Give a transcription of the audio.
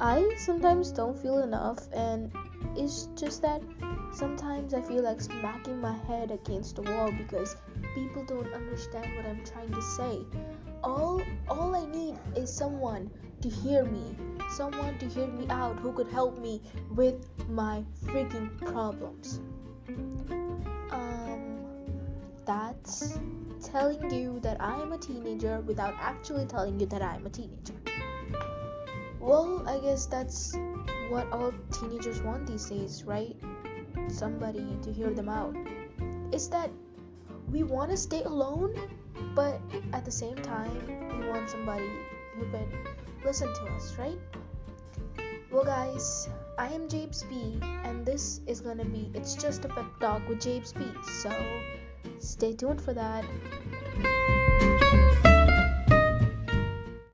I sometimes don't feel enough, and it's just that sometimes I feel like smacking my head against the wall because people don't understand what I'm trying to say. All all I need is someone to hear me, someone to hear me out who could help me with my freaking problems. Um that's telling you that I am a teenager without actually telling you that I am a teenager. Well, I guess that's what all teenagers want these days, right? Somebody to hear them out. Is that we want to stay alone, but at the same time, we want somebody who can listen to us, right? Well, guys, I am James B, and this is gonna be It's Just a Pep Talk with James B. So stay tuned for that.